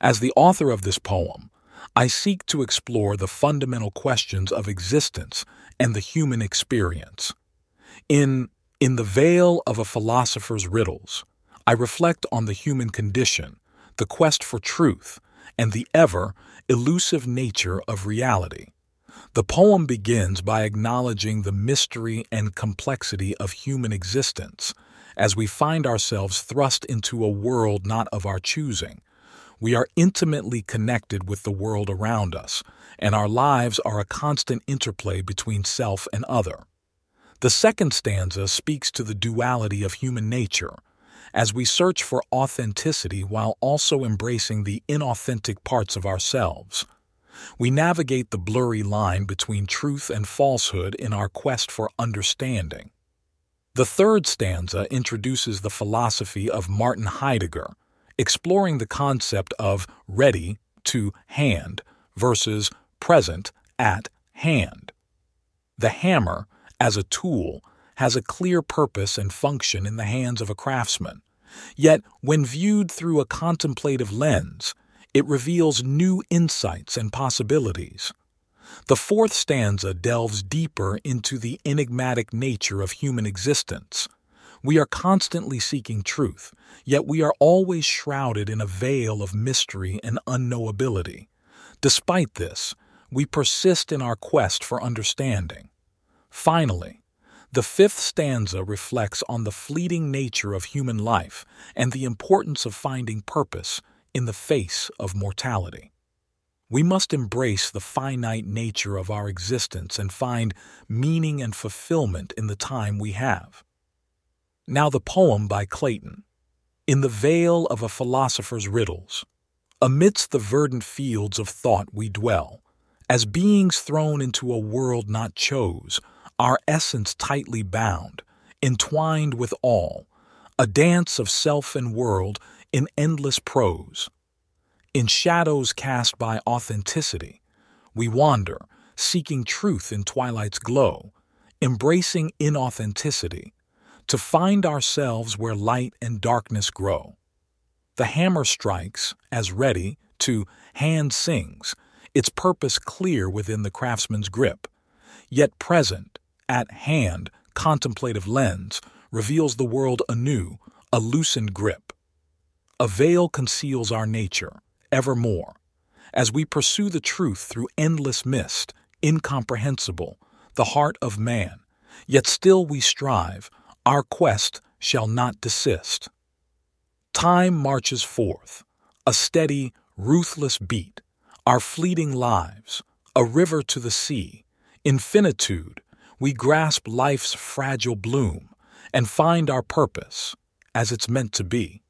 As the author of this poem, I seek to explore the fundamental questions of existence and the human experience. In In the Vale of a Philosopher's Riddles, I reflect on the human condition, the quest for truth, and the ever elusive nature of reality. The poem begins by acknowledging the mystery and complexity of human existence as we find ourselves thrust into a world not of our choosing. We are intimately connected with the world around us, and our lives are a constant interplay between self and other. The second stanza speaks to the duality of human nature as we search for authenticity while also embracing the inauthentic parts of ourselves. We navigate the blurry line between truth and falsehood in our quest for understanding. The third stanza introduces the philosophy of Martin Heidegger, exploring the concept of ready to hand versus present at hand. The hammer, as a tool, has a clear purpose and function in the hands of a craftsman. Yet, when viewed through a contemplative lens, it reveals new insights and possibilities. The fourth stanza delves deeper into the enigmatic nature of human existence. We are constantly seeking truth, yet we are always shrouded in a veil of mystery and unknowability. Despite this, we persist in our quest for understanding. Finally, the fifth stanza reflects on the fleeting nature of human life and the importance of finding purpose in the face of mortality. We must embrace the finite nature of our existence and find meaning and fulfillment in the time we have. Now, the poem by Clayton. In the vale of a philosopher's riddles, amidst the verdant fields of thought we dwell, as beings thrown into a world not chose, our essence tightly bound, entwined with all, a dance of self and world in endless prose. In shadows cast by authenticity, we wander, seeking truth in twilight's glow, embracing inauthenticity, to find ourselves where light and darkness grow. The hammer strikes, as ready, to hand sings, its purpose clear within the craftsman's grip, yet present, at hand contemplative lens reveals the world anew, a loosened grip. A veil conceals our nature, evermore, as we pursue the truth through endless mist, incomprehensible, the heart of man, yet still we strive, our quest shall not desist. Time marches forth, a steady, ruthless beat, our fleeting lives, a river to the sea, infinitude, we grasp life's fragile bloom and find our purpose as it's meant to be.